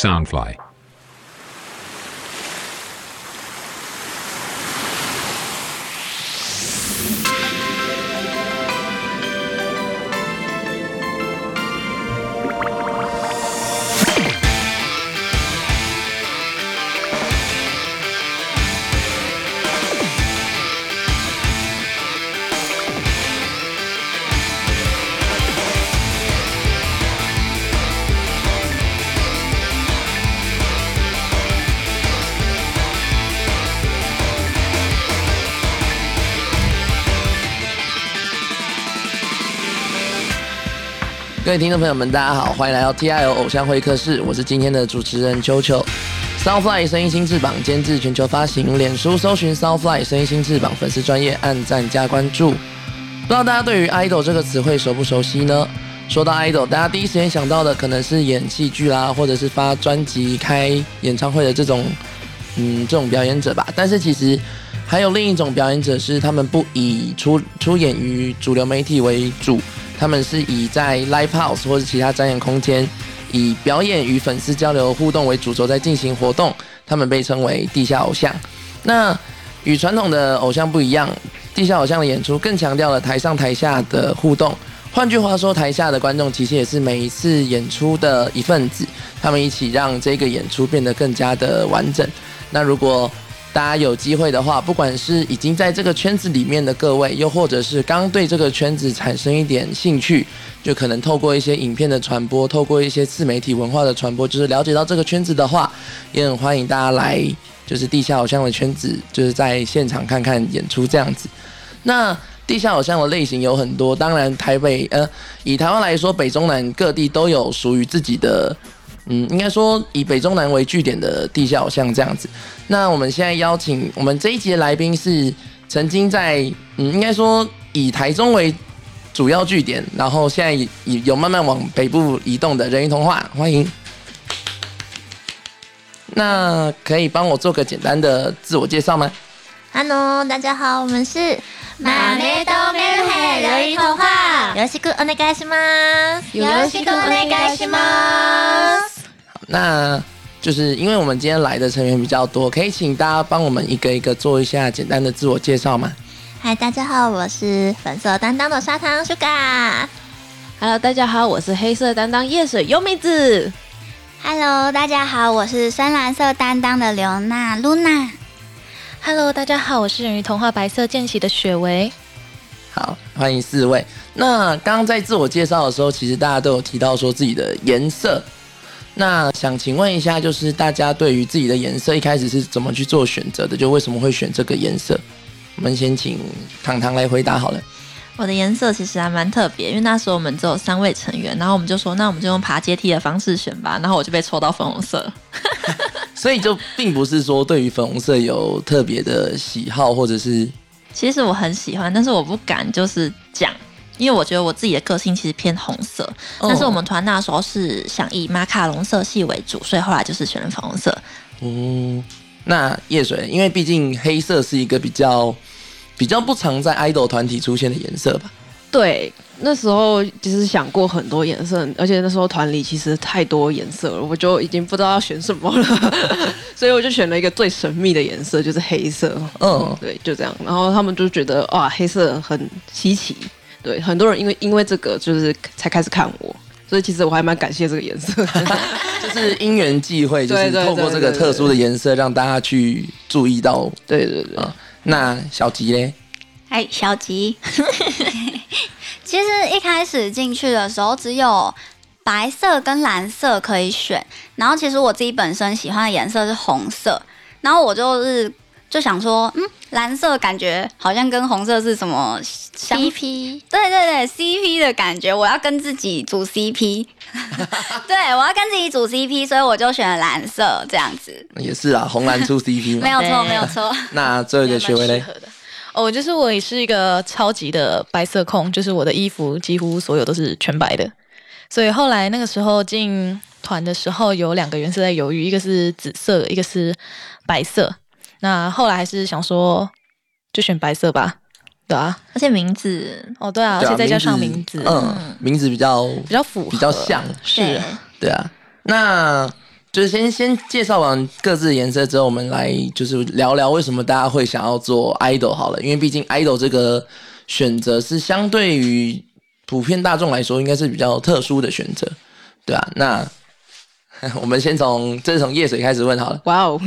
Soundfly. 各位听众朋友们，大家好，欢迎来到 TIO 偶像会客室，我是今天的主持人秋秋。Soundfly 声音新翅膀监制全球发行，脸书搜寻 Soundfly 声音新翅膀粉丝专业按赞加关注。不知道大家对于 idol 这个词汇熟不熟悉呢？说到 idol，大家第一时间想到的可能是演戏剧啦，或者是发专辑、开演唱会的这种，嗯，这种表演者吧。但是其实还有另一种表演者，是他们不以出出演于主流媒体为主。他们是以在 live house 或者其他展演空间，以表演与粉丝交流互动为主轴在进行活动。他们被称为地下偶像。那与传统的偶像不一样，地下偶像的演出更强调了台上台下的互动。换句话说，台下的观众其实也是每一次演出的一份子，他们一起让这个演出变得更加的完整。那如果大家有机会的话，不管是已经在这个圈子里面的各位，又或者是刚对这个圈子产生一点兴趣，就可能透过一些影片的传播，透过一些自媒体文化的传播，就是了解到这个圈子的话，也很欢迎大家来，就是地下偶像的圈子，就是在现场看看演出这样子。那地下偶像的类型有很多，当然台北呃，以台湾来说，北中南各地都有属于自己的。嗯，应该说以北中南为据点的地下偶像这样子。那我们现在邀请我们这一集的来宾是曾经在嗯，应该说以台中为主要据点，然后现在有慢慢往北部移动的人鱼童话，欢迎。那可以帮我做个简单的自我介绍吗？Hello，大家好，我们是马梅多梅鲁黑人鱼童话。よろしくお願いします。よろしくお願いします。 那就是因为我们今天来的成员比较多，可以请大家帮我们一个一个做一下简单的自我介绍吗？嗨，大家好，我是粉色担当的砂糖 Sugar。Hello，大家好，我是黑色担当夜水优美子。Hello，大家好，我是深蓝色担当的刘娜 Luna。Hello，大家好，我是人鱼童话白色见习的雪薇。好，欢迎四位。那刚刚在自我介绍的时候，其实大家都有提到说自己的颜色。那想请问一下，就是大家对于自己的颜色一开始是怎么去做选择的？就为什么会选这个颜色？我们先请糖糖来回答好了。我的颜色其实还蛮特别，因为那时候我们只有三位成员，然后我们就说，那我们就用爬阶梯的方式选吧。然后我就被抽到粉红色，所以就并不是说对于粉红色有特别的喜好，或者是其实我很喜欢，但是我不敢就是讲。因为我觉得我自己的个性其实偏红色，但是我们团那时候是想以马卡龙色系为主，所以后来就是选了粉红色。哦，那叶水，因为毕竟黑色是一个比较比较不常在 idol 团体出现的颜色吧？对，那时候其实想过很多颜色，而且那时候团里其实太多颜色了，我就已经不知道要选什么了，所以我就选了一个最神秘的颜色，就是黑色。嗯，对，就这样。然后他们就觉得哇，黑色很稀奇。对，很多人因为因为这个就是才开始看我，所以其实我还蛮感谢这个颜色，就是因缘际会，就是透过这个特殊的颜色让大家去注意到。对对对，那小吉嘞？哎，小吉，其实一开始进去的时候只有白色跟蓝色可以选，然后其实我自己本身喜欢的颜色是红色，然后我就是。就想说，嗯，蓝色感觉好像跟红色是什么 CP？对对对，CP 的感觉，我要跟自己组 CP。对，我要跟自己组 CP，所以我就选了蓝色这样子。也是啊，红蓝出 CP 嘛。没有错，没有错。那最后一个学位嘞？哦，就是我也是一个超级的白色控，就是我的衣服几乎所有都是全白的。所以后来那个时候进团的时候，有两个颜色在犹豫，一个是紫色，一个是白色。那后来还是想说，就选白色吧，对啊，而且名字哦，对啊，而且再加上名字，嗯，名字比较比较符合，比较像是，对啊。那就是先先介绍完各自的颜色之后，我们来就是聊聊为什么大家会想要做 idol 好了，因为毕竟 idol 这个选择是相对于普遍大众来说，应该是比较特殊的选择，对啊、那 我们先从这是从叶水开始问好了。哇哦！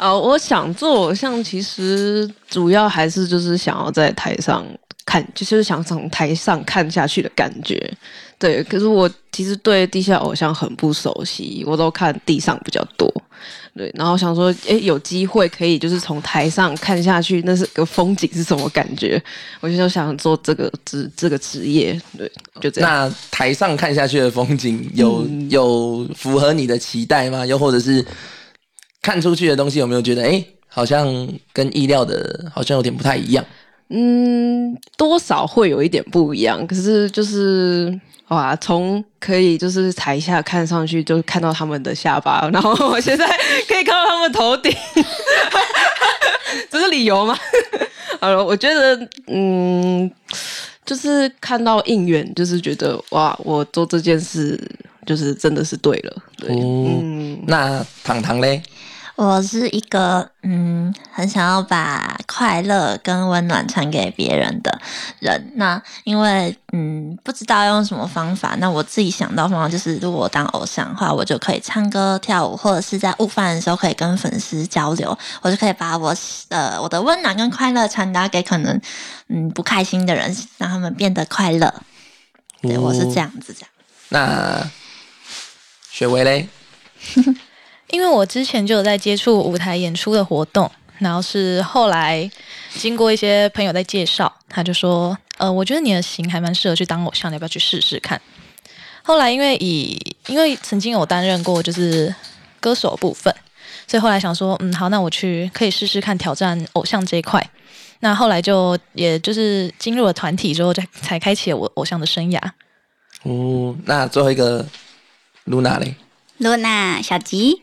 啊，我想做偶像，其实主要还是就是想要在台上看，就是想从台上看下去的感觉。对，可是我其实对地下偶像很不熟悉，我都看地上比较多。对，然后想说，哎，有机会可以就是从台上看下去，那是个风景是什么感觉？我就想做这个职这个职业，对，就这样。那台上看下去的风景有、有符合你的期待吗？又或者是看出去的东西有没有觉得，哎、好像跟意料的好像有点不太一样？嗯，多少会有一点不一样，可是就是哇，从可以就是台下看上去就看到他们的下巴，然后我现在可以看到他们头顶，这是理由吗？好了，我觉得嗯，就是看到应援，就是觉得哇，我做这件事就是真的是对了，对，哦嗯，那糖糖嘞？我是一个嗯，很想要把快乐跟温暖传给别人的人。那因为嗯，不知道用什么方法，那我自己想到方法就是，如果我当偶像的话，我就可以唱歌跳舞，或者是在午饭的时候可以跟粉丝交流，我就可以把我呃我的温暖跟快乐传达给可能嗯不开心的人，让他们变得快乐。对，我是这样子这样。那雪薇嘞？因为我之前就有在接触舞台演出的活动，然后是后来经过一些朋友在介绍，他就说，呃，我觉得你的型还蛮适合去当偶像，你要不要去试试看？后来因为以因为曾经有担任过就是歌手部分，所以后来想说，嗯，好，那我去可以试试看挑战偶像这一块。那后来就也就是进入了团体之后，才才开启了我偶像的生涯。哦，那最后一个露娜嘞？露娜小吉，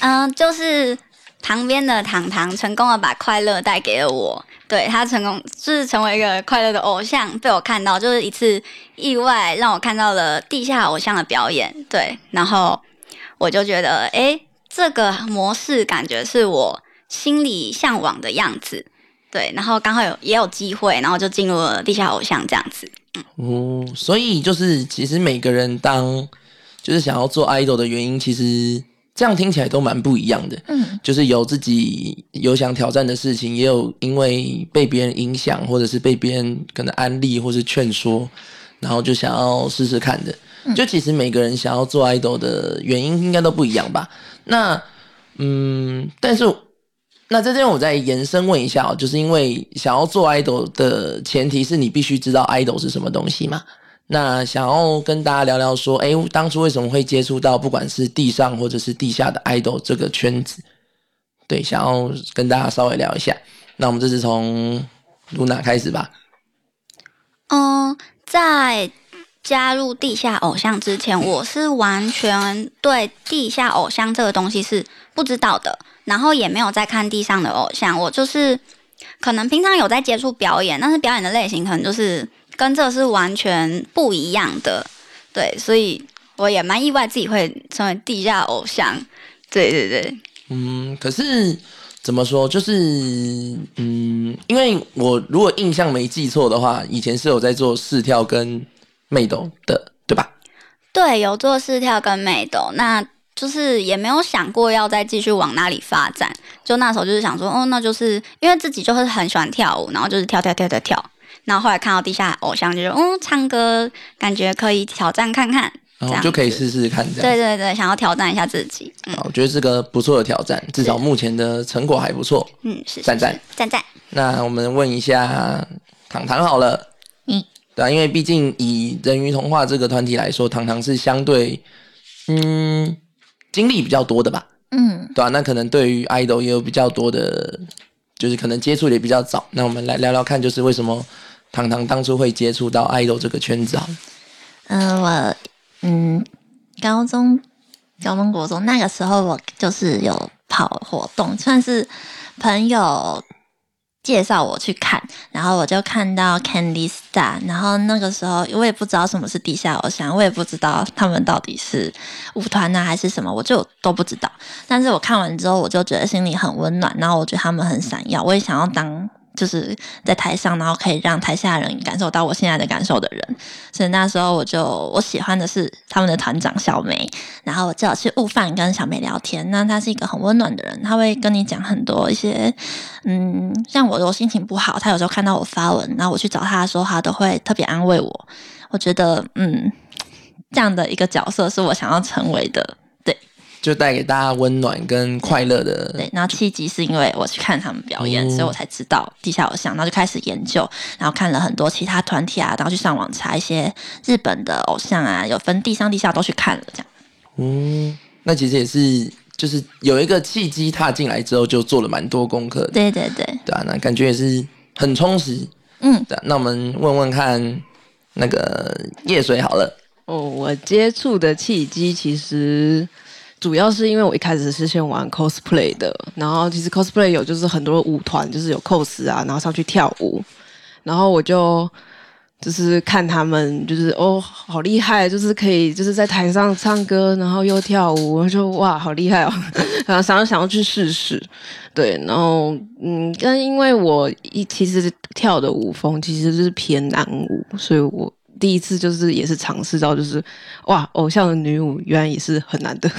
嗯、就是旁边的糖糖成功的把快乐带给了我，对他成功就是成为一个快乐的偶像，被我看到，就是一次意外让我看到了地下偶像的表演，对，然后我就觉得，诶，这个模式感觉是我心里向往的样子，对，然后刚好有也有机会，然后就进入了地下偶像这样子，哦，所以就是其实每个人当就是想要做 idol 的原因，其实这样听起来都蛮不一样的。嗯，就是有自己有想挑战的事情，也有因为被别人影响，或者是被别人可能安利或是劝说，然后就想要试试看的。就其实每个人想要做 idol 的原因应该都不一样吧？那嗯，但是那在这边我再延伸问一下哦，就是因为想要做 idol 的前提是你必须知道 idol 是什么东西嘛？那想要跟大家聊聊说，哎，当初为什么会接触到不管是地上或者是地下的 idol 这个圈子？对，想要跟大家稍微聊一下。那我们这是从露娜开始吧。嗯，在加入地下偶像之前，我是完全对地下偶像这个东西是不知道的，然后也没有在看地上的偶像。我就是可能平常有在接触表演，但是表演的类型可能就是跟这是完全不一样的。对，所以我也蛮意外自己会成为地下偶像。对对对，嗯，可是怎么说？就是嗯，因为我如果印象没记错的话，以前是有在做试跳跟妹斗的，对吧？对，有做试跳跟美斗，那就是也没有想过要再继续往哪里发展。就那时候就是想说，哦，那就是因为自己就是很喜欢跳舞，然后就是跳跳跳跳跳。然后后来看到地下偶像，就是，嗯，唱歌感觉可以挑战看看，这样然后就可以子试试看这样。对对对，想要挑战一下自己。嗯我觉得是个不错的挑战，至少目前的成果还不错。嗯，是是赞赞是赞赞。那我们问一下糖糖好了，嗯，对啊，因为毕竟以人鱼童话这个团体来说，糖糖是相对嗯经历比较多的吧，嗯，对啊，那可能对于 idol 也有比较多的，就是可能接触的也比较早。那我们来聊聊看，就是为什么糖糖当初会接触到爱豆这个圈子啊？嗯、我嗯，高中、高中、国中那个时候，我就是有跑活动，算是朋友介绍我去看，然后我就看到 Candy Star，然后那个时候我也不知道什么是地下偶像，我也不知道他们到底是舞团呢还是什么，我就都不知道。但是我看完之后，我就觉得心里很温暖，然后我觉得他们很闪耀，我也想要当。就是在台上，然后可以让台下人感受到我现在的感受的人，所以那时候我就我喜欢的是他们的团长小梅，然后我就去悟饭跟小梅聊天。那他是一个很温暖的人，他会跟你讲很多一些，嗯，像我我心情不好，他有时候看到我发文，然后我去找他的时候，他都会特别安慰我。我觉得，嗯，这样的一个角色是我想要成为的。就带给大家温暖跟快乐的。对，然后契机是因为我去看他们表演，所以我才知道地下偶像，然后就开始研究，然后看了很多其他团体啊，然后去上网查一些日本的偶像啊，有分地上地下都去看了这样。嗯，那其实也是，就是有一个契机踏进来之后，就做了蛮多功课。对对对，对啊，那感觉也是很充实。嗯，对，那我们问问看那个叶水好了。哦，我接触的契机其实。主要是因为我一开始是先玩 cosplay 的，然后其实 cosplay 有就是很多舞团，就是有 cos 啊，然后上去跳舞，然后我就就是看他们就是哦好厉害，就是可以就是在台上唱歌，然后又跳舞，我就哇好厉害哦，然后想要想要去试试，对，然后嗯，但因为我一其实跳的舞风其实是偏男舞，所以我。第一次就是也是尝试到，就是哇，偶像的女舞原来也是很难的，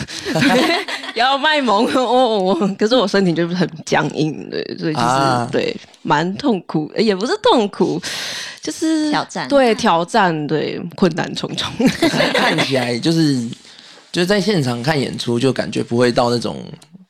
要卖萌 哦。可是我身体就是很僵硬，对，所以就是对蛮痛苦，也不是痛苦，就是挑战，对挑战，对困难重重。看起来就是就是在现场看演出，就感觉不会到那种。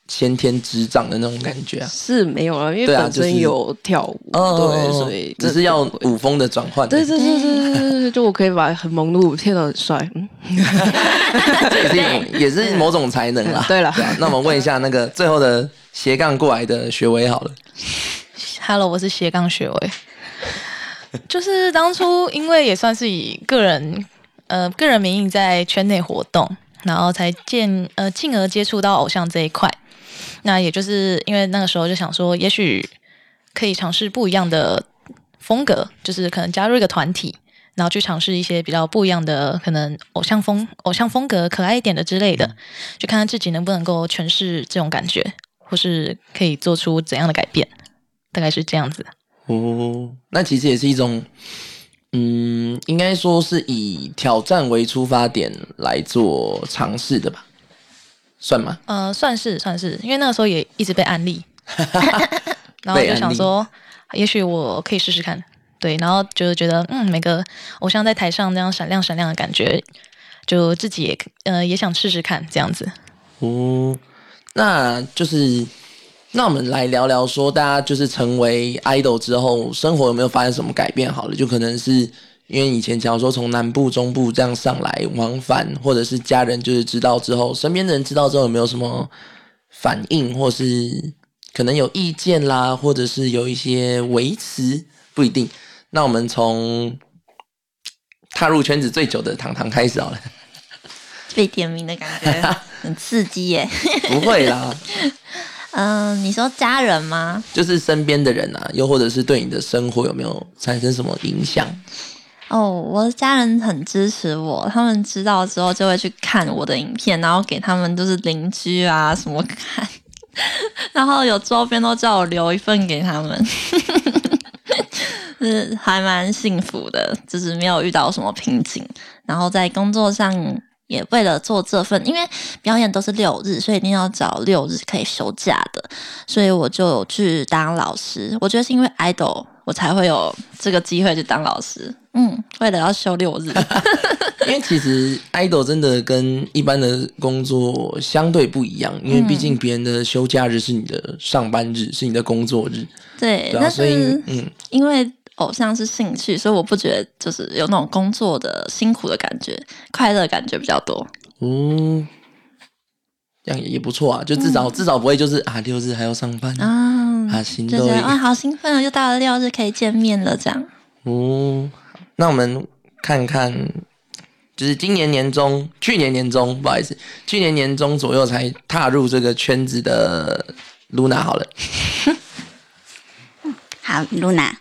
先天之障的那种感觉啊，是没有了，因为本身有跳舞，对，所以只是要舞风的转换。对对对对对对，就我可以把很萌的舞跳得很帅，嗯，这也是也是某种才能啦。对了，那我们问一下那个最后的斜杠过来的学伟好了。Hello，我是斜杠学伟，就是当初因为也算是以个人呃个人名义在圈内活动，然后才见呃进而接触到偶像这一块。那也就是因为那个时候就想说，也许可以尝试不一样的风格，就是可能加入一个团体，然后去尝试一些比较不一样的可能偶像风、偶像风格可爱一点的之类的，就看看自己能不能够诠释这种感觉，或是可以做出怎样的改变，大概是这样子。哦，那其实也是一种，嗯，应该说是以挑战为出发点来做尝试的吧。算吗？呃，算是算是，因为那个时候也一直被安利，然后就想说，也许我可以试试看。对，然后就是觉得，嗯，每个偶像在台上那样闪亮闪亮的感觉，就自己也呃也想试试看这样子。哦，那就是那我们来聊聊，说大家就是成为 idol 之后，生活有没有发生什么改变？好了，就可能是。因为以前假如说从南部、中部这样上来往返，或者是家人就是知道之后，身边的人知道之后有没有什么反应，或是可能有意见啦，或者是有一些维持，不一定。那我们从踏入圈子最久的糖糖开始好了，被点名的感觉 很刺激耶！不会啦，嗯，你说家人吗？就是身边的人啊，又或者是对你的生活有没有产生什么影响？哦，我的家人很支持我，他们知道之后就会去看我的影片，然后给他们都是邻居啊什么看，然后有周边都叫我留一份给他们，是还蛮幸福的，就是没有遇到什么瓶颈，然后在工作上也为了做这份，因为表演都是六日，所以一定要找六日可以休假的，所以我就去当老师。我觉得是因为 idol。我才会有这个机会去当老师，嗯，为了要休六日，因为其实 idol 真的跟一般的工作相对不一样，因为毕竟别人的休假日是你的上班日，是你的工作日，对，那所以嗯，因为偶像是兴趣，所以我不觉得就是有那种工作的辛苦的感觉，快乐感觉比较多，嗯。这样也不错啊，就至少至少不会就是啊六日还要上班啊，啊心都啊好兴奋啊，又到了六日可以见面了这样。哦，那我们看看，就是今年年中、去年年中，不好意思，去年年中左右才踏入这个圈子的 Luna 好了。好，露娜。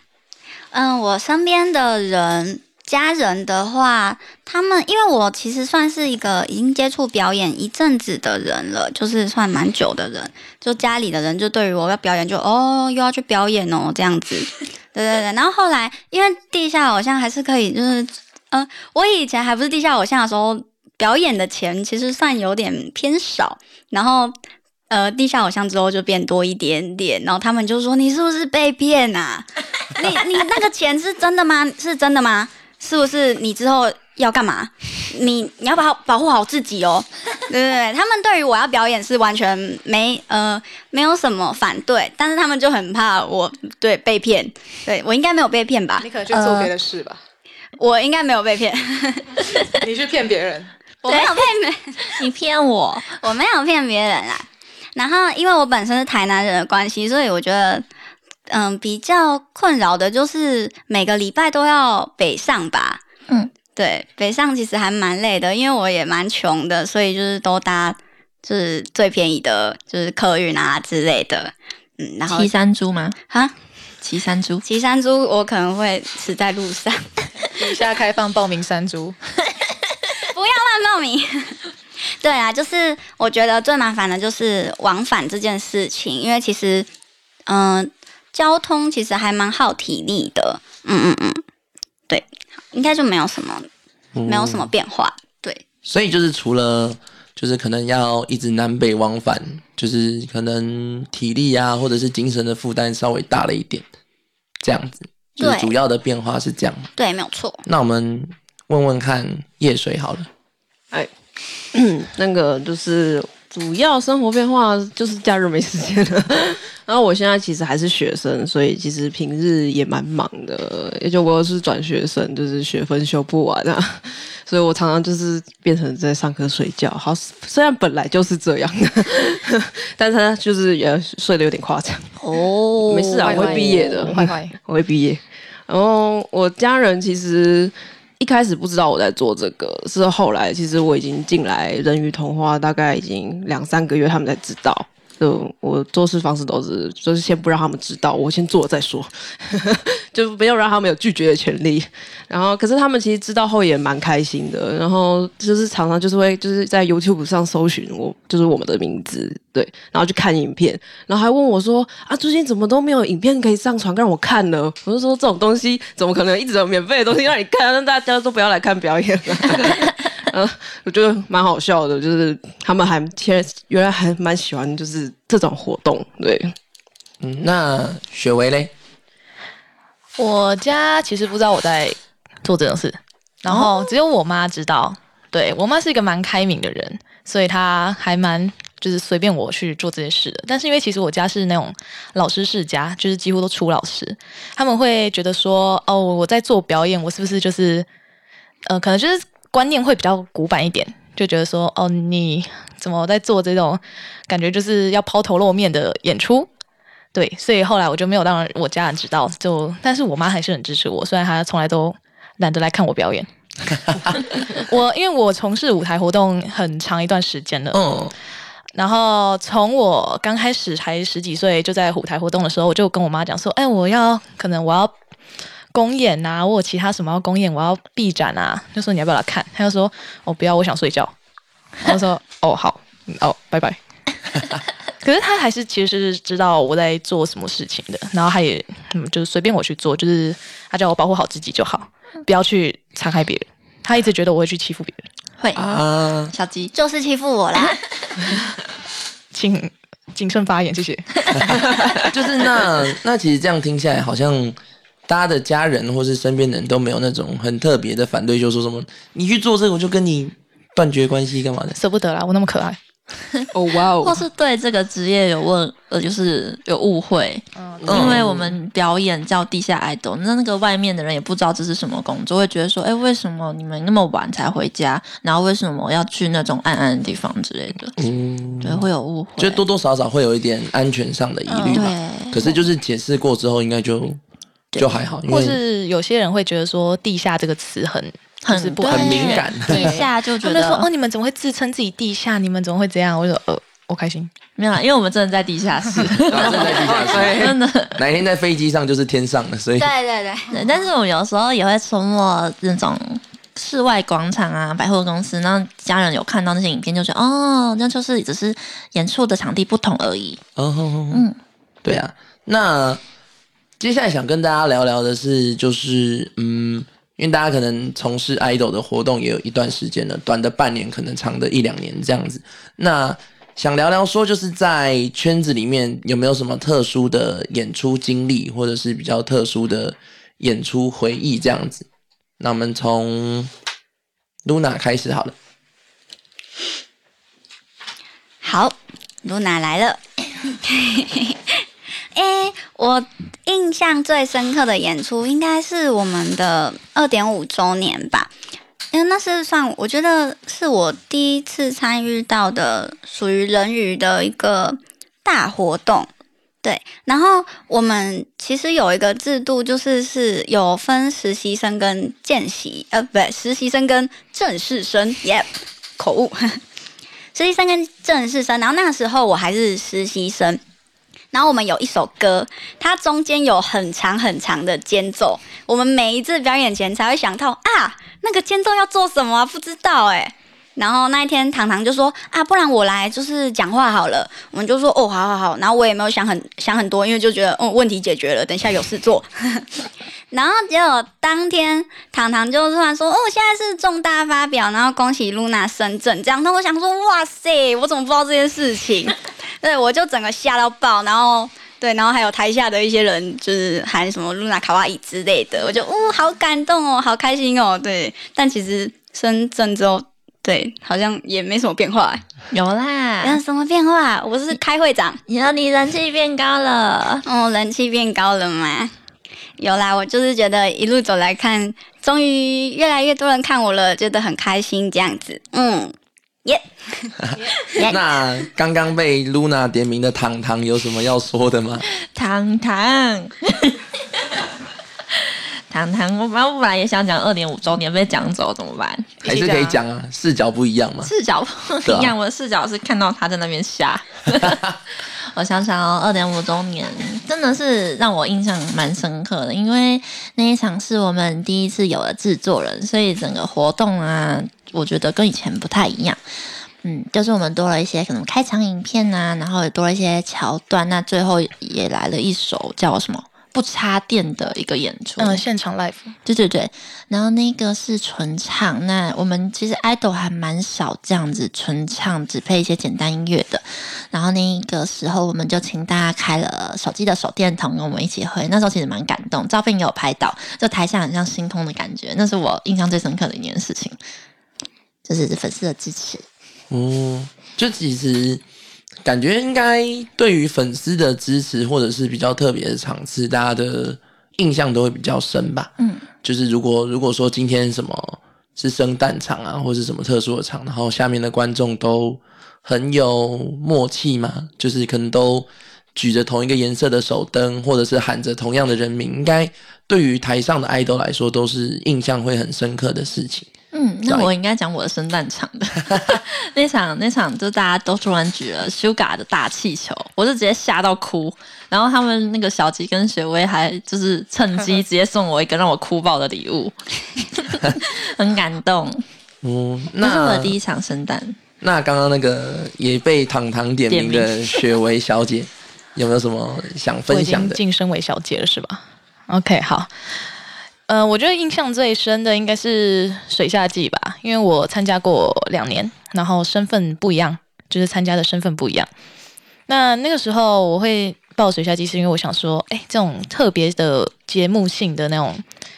嗯，我身边的人。家人的话，他们因为我其实算是一个已经接触表演一阵子的人了，就是算蛮久的人。就家里的人就对于我要表演，就哦又要去表演哦这样子，对对对。然后后来因为地下偶像还是可以，就是嗯，我以前还不是地下偶像的时候，表演的钱其实算有点偏少。然后呃，地下偶像之后就变多一点点。然后他们就说：“你是不是被骗啊？你你那个钱是真的吗？是真的吗？”是不是你之后要干嘛？你你要保保护好自己哦。对 对对，他们对于我要表演是完全没呃没有什么反对，但是他们就很怕我对被骗。对我应该没有被骗吧？你可能去做别的事吧。我应该没有被骗。你去骗别人？我没有骗别，你骗我，我没有骗别人啊。然后因为我本身是台南人的关系，所以我觉得。嗯，比较困扰的就是每个礼拜都要北上吧。嗯，对，北上其实还蛮累的，因为我也蛮穷的，所以就是都搭就是最便宜的，就是客运啊之类的。嗯，然后骑山猪吗？哈，骑山猪，骑山猪，我可能会死在路上。以下开放报名山猪，不要乱报名。对啊，就是我觉得最麻烦的就是往返这件事情，因为其实，嗯。交通其实还蛮耗体力的，嗯嗯嗯，对，应该就没有什么，没有什么变化，对。所以就是除了就是可能要一直南北往返，就是可能体力啊或者是精神的负担稍微大了一点，这样子。对。主要的变化是这样。对，没有错。那我们问问看叶水好了。哎，那个就是。主要生活变化就是假日没时间了，然后我现在其实还是学生，所以其实平日也蛮忙的。也就我是转学生，就是学分修不完啊，所以我常常就是变成在上课睡觉。好，虽然本来就是这样的，但是他就是也睡得有点夸张。哦，没事啊，我会毕业的，我会毕业。然后我家人其实。一开始不知道我在做这个，是后来其实我已经进来人鱼童话，大概已经两三个月，他们才知道。就我做事方式都是，就是先不让他们知道，我先做再说，就没有让他们有拒绝的权利。然后，可是他们其实知道后也蛮开心的。然后就是常常就是会就是在 YouTube 上搜寻我，就是我们的名字，对，然后去看影片，然后还问我说：“啊，最近怎么都没有影片可以上传让我看呢？”我就说：“这种东西怎么可能一直有免费的东西让你看？让大家都不要来看表演了。”嗯，我觉得蛮好笑的，就是他们还其实原来还蛮喜欢就是这种活动，对。嗯，那雪薇嘞？我家其实不知道我在做这种事，然后只有我妈知道。对我妈是一个蛮开明的人，所以她还蛮就是随便我去做这些事的。但是因为其实我家是那种老师世家，就是几乎都出老师，他们会觉得说，哦，我在做表演，我是不是就是，呃，可能就是。观念会比较古板一点，就觉得说，哦，你怎么在做这种感觉就是要抛头露面的演出？对，所以后来我就没有让我家人知道。就，但是我妈还是很支持我，虽然她从来都懒得来看我表演。我因为我从事舞台活动很长一段时间了，嗯，然后从我刚开始才十几岁就在舞台活动的时候，我就跟我妈讲说，哎，我要可能我要。公演啊，我有其他什么要公演，我要闭展啊，就说你要不要来看？他就说哦不要，我想睡觉。我说哦好，哦拜拜。可是他还是其实是知道我在做什么事情的，然后他也嗯就是随便我去做，就是他叫我保护好自己就好，不要去残害别人。他一直觉得我会去欺负别人，会啊，小鸡就是欺负我啦，请谨慎发言，谢谢。就是那那其实这样听下来好像。大家的家人或是身边人都没有那种很特别的反对，就说什么你去做这个，我就跟你断绝关系，干嘛的？舍不得啦，我那么可爱。哦哇哦！或是对这个职业有问呃，就是有误会，嗯因为我们表演叫地下爱豆，那那个外面的人也不知道这是什么工作，会觉得说，哎，为什么你们那么晚才回家？然后为什么要去那种暗暗的地方之类的？嗯，对，会有误会，就多多少少会有一点安全上的疑虑吧。可是就是解释过之后，应该就。就还好，或是有些人会觉得说“地下”这个词很很不很敏感，地下就觉得说哦，你们怎么会自称自己地下？你们怎么会这样？我说呃，我开心。没有啦，因为我们真的在地下室，啊正在地下室，真的。哪一天在飞机上就是天上了，所以对对对，对，但是我有时候也会出没那种室外广场啊、百货公司，然后家人有看到那些影片，就觉得哦，那就是只是演出的场地不同而已。哦，嗯，对啊。那接下来想跟大家聊聊的是，就是嗯，因为大家可能从事 idol 的活动也有一段时间了，短的半年，可能长的一两年这样子。那想聊聊说，就是在圈子里面有没有什么特殊的演出经历，或者是比较特殊的演出回忆这样子。那我们从 Luna 开始好了。好，露娜来了。诶、我印象最深刻的演出应该是我们的二点五周年吧，因为那是算我觉得是我第一次参与到的属于人鱼的一个大活动。对，然后我们其实有一个制度，就是是有分实习生跟见习，呃，不对，实习生跟正式生，耶、口误。实习生跟正式生，然后那时候我还是实习生，然后我们有一首歌，它中间有很长很长的间奏，我们每一次表演前才会想到啊，那个间奏要做什么、不知道哎、然后那一天糖糖就说啊，不然我来就是讲话好了，我们就说哦，好好好，然后我也没有想很想很多，因为就觉得哦问题解决了，等一下有事做。然后结果当天糖糖就突然说：“哦，现在是重大发表，然后恭喜露娜升正。”这样，那我想说：“哇塞，我怎么不知道这件事情？”对，我就整个吓到爆，然后对，然后还有台下的一些人就是喊什么“露娜卡哇伊”之类的，我就哦，好感动哦，好开心哦。对，但其实深圳之后，对，好像也没什么变化。有啦有啦，什么变化？我是开会长。然后你人气变高了，哦，人气变高了嘛？有啦，我就是觉得一路走来看，终于越来越多人看我了，觉得很开心这样子。嗯，耶、那刚刚被 Luna 点名的糖糖有什么要说的吗？糖糖。糖糖，我本来我本来也想讲二点五周年被讲走怎么办？还是可以讲啊，视角不一样嘛。视角不一样，我的视角是看到他在那边瞎。我想想哦，二点五周年真的是让我印象蛮深刻的，因为那一场是我们第一次有了制作人，所以整个活动啊，我觉得跟以前不太一样。嗯，就是我们多了一些可能开场影片啊，然后也多了一些桥段，那最后也来了一首叫什么不插电的一个演出。嗯，现场 live，对对对，然后那个是纯唱，那我们其实 idol 还蛮少这样子纯唱，只配一些简单音乐的。然后那个时候我们就请大家开了手机的手电筒，跟我们一起挥。那时候其实蛮感动，照片也有拍到，就台下很像星空的感觉，那是我印象最深刻的一件事情，就是粉丝的支持。哦，就其实感觉应该对于粉丝的支持或者是比较特别的场次，大家的印象都会比较深吧。嗯，就是如果如果说今天什么是生蛋场啊，或是什么特殊的场，然后下面的观众都很有默契嘛，就是可能都举着同一个颜色的手灯，或者是喊着同样的人名，应该对于台上的 idol 来说都是印象会很深刻的事情。嗯，那我应该讲我的圣诞场的 那场，那场就大家都突然举了 Sugar 的大气球，我就直接吓到哭。然后他们那个小吉跟雪薇还就是趁机直接送我一个让我哭爆的礼物，很感动。嗯，那是我的第一场圣诞。那刚刚那个也被糖糖点名的雪薇小姐，有没有什么想分享的？晋升为小姐了，是吧？OK，好。呃，我觉得印象最深的应该是水下季吧，因为我参加过两年，然后身份不一样，就是参加的身份不一样。那那个时候我会报水下季，是因为我想说，哎，这种特别的节目性的那种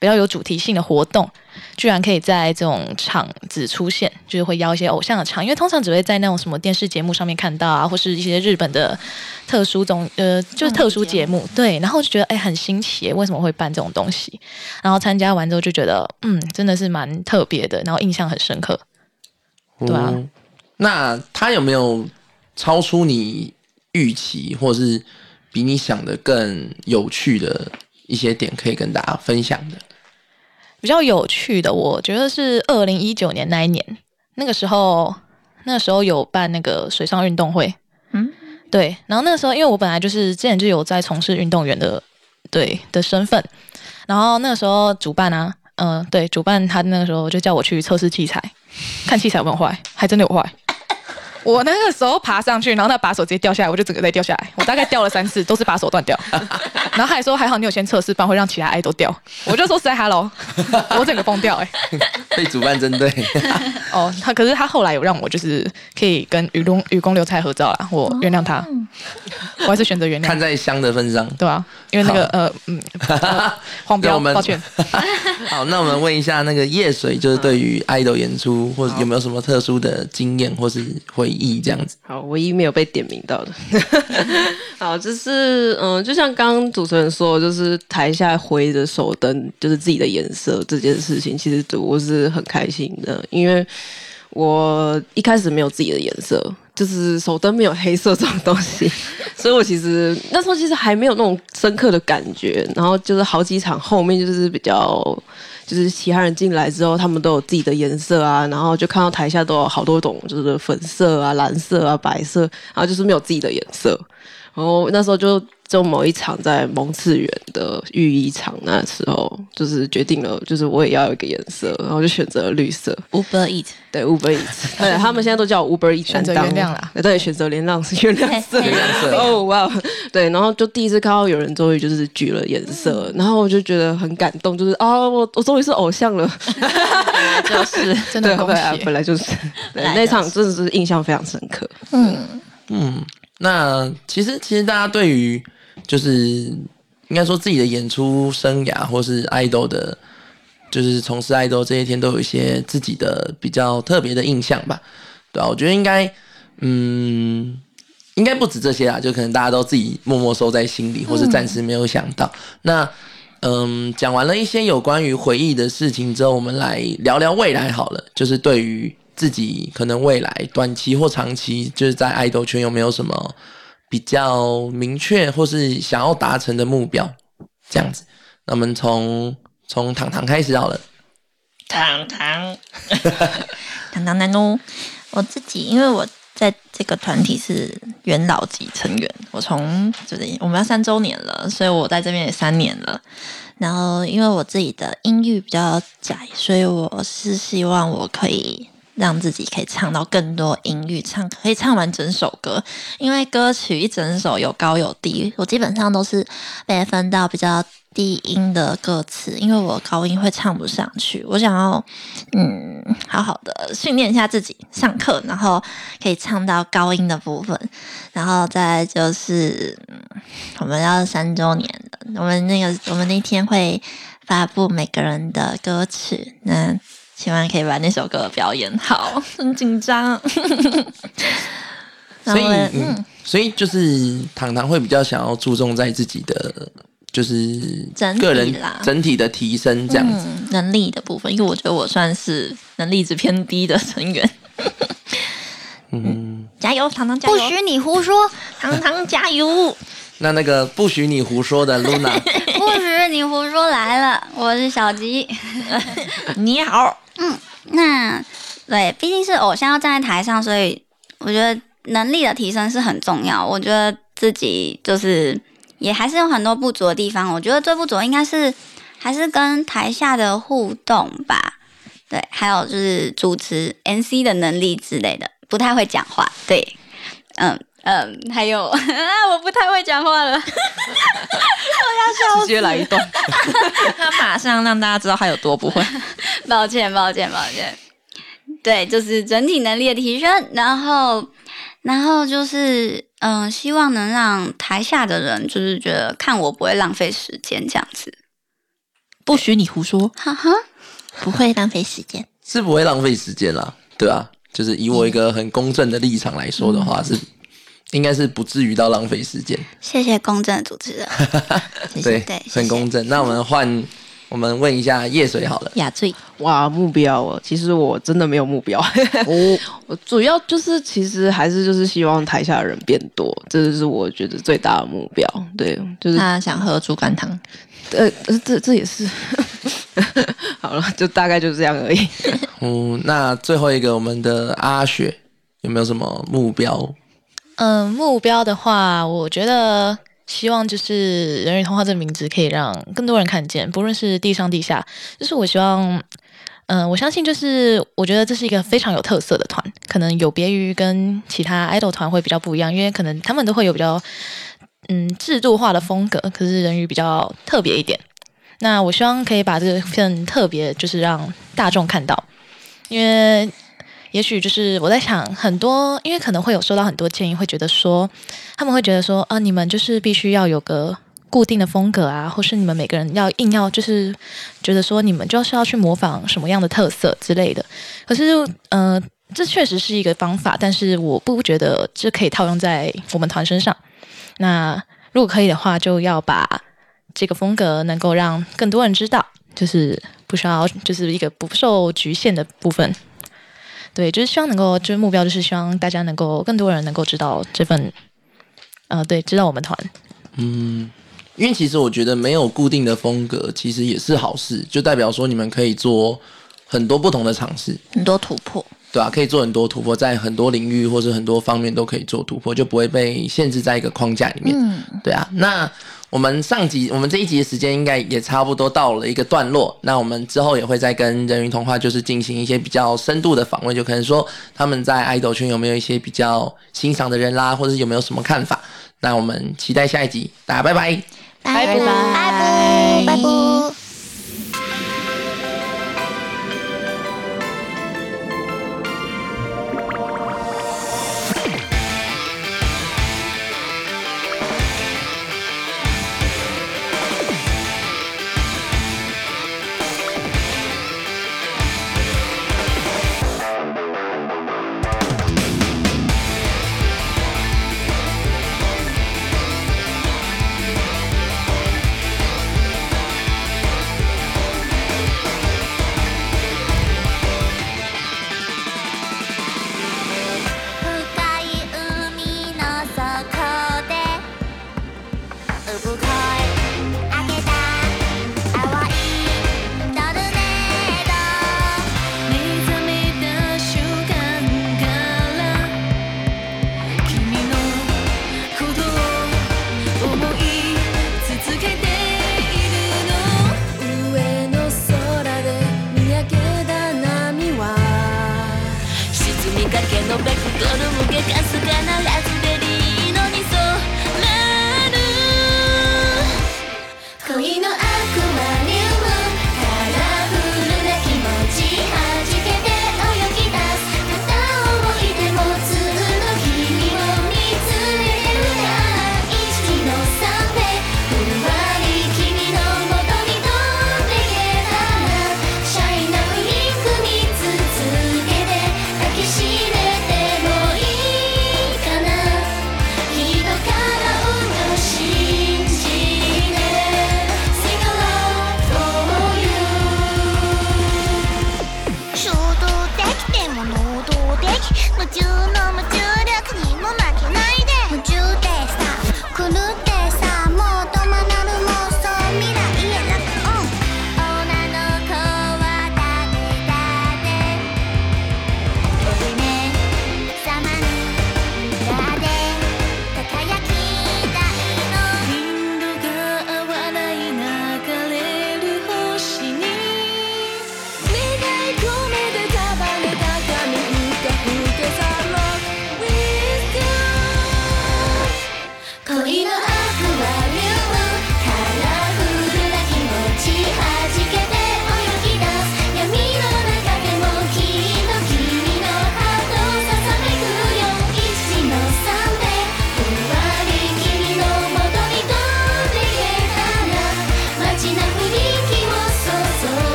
比较有主题性的活动，居然可以在这种场子出现，就是会邀一些偶像的场，因为通常只会在那种什么电视节目上面看到啊，或是一些日本的特殊综呃，就是特殊节目，对，然后就觉得哎很新奇，为什么会办这种东西？然后参加完之后就觉得嗯，真的是蛮特别的，然后印象很深刻。对啊哦那他有没有超出你预期，或是比你想的更有趣的一些点，可以跟大家分享的？比较有趣的，我觉得是二零一九年那一年，那个时候，那个时候有办那个水上运动会，嗯？对，然后那个时候，因为我本来就是之前就有在从事运动员的对的身份，然后那个时候主办啊，嗯、对，主办他那个时候就叫我去测试器材，看器材有没有坏，还真的有坏。我那个时候爬上去，然后那把手直接掉下来，我就整个再掉下来。我大概掉了三次，都是把手断掉。然后他还说还好你有先测试，不然会让其他爱都掉。我就说实在 hello，我整个崩掉哎、被主办针对。哦，他可是他后来有让我就是可以跟愚公愚公刘菜合照啦，我原谅他，我还是选择原谅看，在香的份上，对啊、因为那个呃嗯、呃 黄标，抱歉。好，那我们问一下那个叶水，就是对于 idol 演出或者有没有什么特殊的经验或是回忆这样子？好，唯一没有被点名到的。好，就是嗯，就像刚刚主持人说，就是台下挥着手灯，就是自己的颜色这件事情，其实我是很开心的，因为我一开始没有自己的颜色，就是手灯没有黑色这种东西，所以我其实那时候其实还没有那种深刻的感觉。然后就是好几场后面就是比较。就是其他人进来之后，他们都有自己的颜色啊，然后就看到台下都有好多种，就是粉色啊、蓝色啊、白色，然后就是没有自己的颜色。然后那时候就就某一场在蒙次元的浴衣场，那时候就是决定了，就是我也要有一个颜色，然后就选择了绿色。Uber Eat，对 Uber Eats，对他们现在都叫我 Uber Eats 选择原谅啦。对，选择原谅是原谅色，原谅色 哦哇，对，然后就第一次看到有人终于就是举了颜色，然后我就觉得很感动，就是啊，我我终于是偶像了，就是。真的恭对对啊，本来就是，对本来就是。那场真的是印象非常深刻。嗯，嗯，那其实其实大家对于就是应该说自己的演出生涯或是 idol 的，就是从事 idol 这些天都有一些自己的比较特别的印象吧，对啊，我觉得应该，嗯，应该不止这些啊，就可能大家都自己默默收在心里，或是暂时没有想到。那嗯，讲完了一些有关于回忆的事情之后，我们来聊聊未来好了。就是对于自己可能未来短期或长期，就是在爱豆圈有没有什么比较明确或是想要达成的目标？这样子，那我们从从糖糖开始好了。糖糖，糖糖男哦，我自己因为我在这个团体是元老级成员，我从就是我们要三周年了，所以我在这边也三年了。然后因为我自己的音域比较窄，所以我是希望我可以让自己可以唱到更多音域，唱可以唱完整首歌。因为歌曲一整首有高有低，我基本上都是被分到比较低音的歌词，因为我高音会唱不上去。我想要嗯好好的训练一下自己，上课然后可以唱到高音的部分，然后再就是、我们要三周年了，我们那个我们那天会发布每个人的歌曲，那希望可以把那首歌表演好，很紧张。所以，嗯嗯，所以就是糖糖会比较想要注重在自己的就是整体个人啦整体的提升这样子。嗯、能力的部分，因为我觉得我算是能力值偏低的成员。嗯，加油，糖糖加油！不许你胡说，糖糖加油！那那个不许你胡说的 Luna，不许你胡说来了，我是小吉。你好，嗯那对，毕竟是偶像要站在台上，所以我觉得能力的提升是很重要。我觉得自己就是也还是有很多不足的地方。我觉得最不足应该是还是跟台下的互动吧，对，还有就是主持 NC 的能力之类的，不太会讲话。对，嗯嗯，还有 我不太会讲话了。直接来一段，他马上让大家知道他有多不会。抱歉，抱歉，抱歉。对，就是整体能力的提升，然后，然后就是，嗯、希望能让台下的人就是觉得看我不会浪费时间这样子。不许你胡说，哈哈，不会浪费时间。是不会浪费时间啦，对啊，就是以我一个很公正的立场来说的话，是应该是不至于到浪费时间，谢谢公正的主持人。谢谢对，对谢谢很公正。那我们换，我们问一下叶水好了，雅醉，哇，目标哦，其实我真的没有目标，我 我主要就是其实还是就是希望台下的人变多，这就是我觉得最大的目标。对，就是他想喝猪肝汤。呃，呃这这也是好了，就大概就这样而已。嗯，那最后一个我们的阿雪有没有什么目标？嗯，目标的话，我觉得希望就是人鱼童话这个名字可以让更多人看见，不论是地上地下，就是我希望，嗯，我相信就是我觉得这是一个非常有特色的团，可能有别于跟其他 idol 团会比较不一样，因为可能他们都会有比较嗯制度化的风格，可是人鱼比较特别一点。那我希望可以把这个更特别，就是让大众看到，因为。也许就是我在想，很多因为可能会有收到很多建议，会觉得说他们会觉得说啊，你们就是必须要有个固定的风格啊，或是你们每个人要硬要就是觉得说你们就是要去模仿什么样的特色之类的。可是，呃，这确实是一个方法，但是我不觉得这可以套用在我们团身上。那如果可以的话，就要把这个风格能够让更多人知道，就是不需要就是一个不受局限的部分。对，就是希望能够，就是目标就是希望大家能够更多人能够知道这份，呃，对，知道我们团。嗯，因为其实我觉得没有固定的风格，其实也是好事，就代表说你们可以做很多不同的尝试，很多突破，对啊？可以做很多突破，在很多领域或者很多方面都可以做突破，就不会被限制在一个框架里面。嗯，对啊，那。我们上集，我们这一集的时间应该也差不多到了一个段落。那我们之后也会再跟人鱼童话，就是进行一些比较深度的访问，就可能说他们在爱豆圈有没有一些比较欣赏的人啦，或者是有没有什么看法。那我们期待下一集，大家拜拜，拜拜，拜拜，拜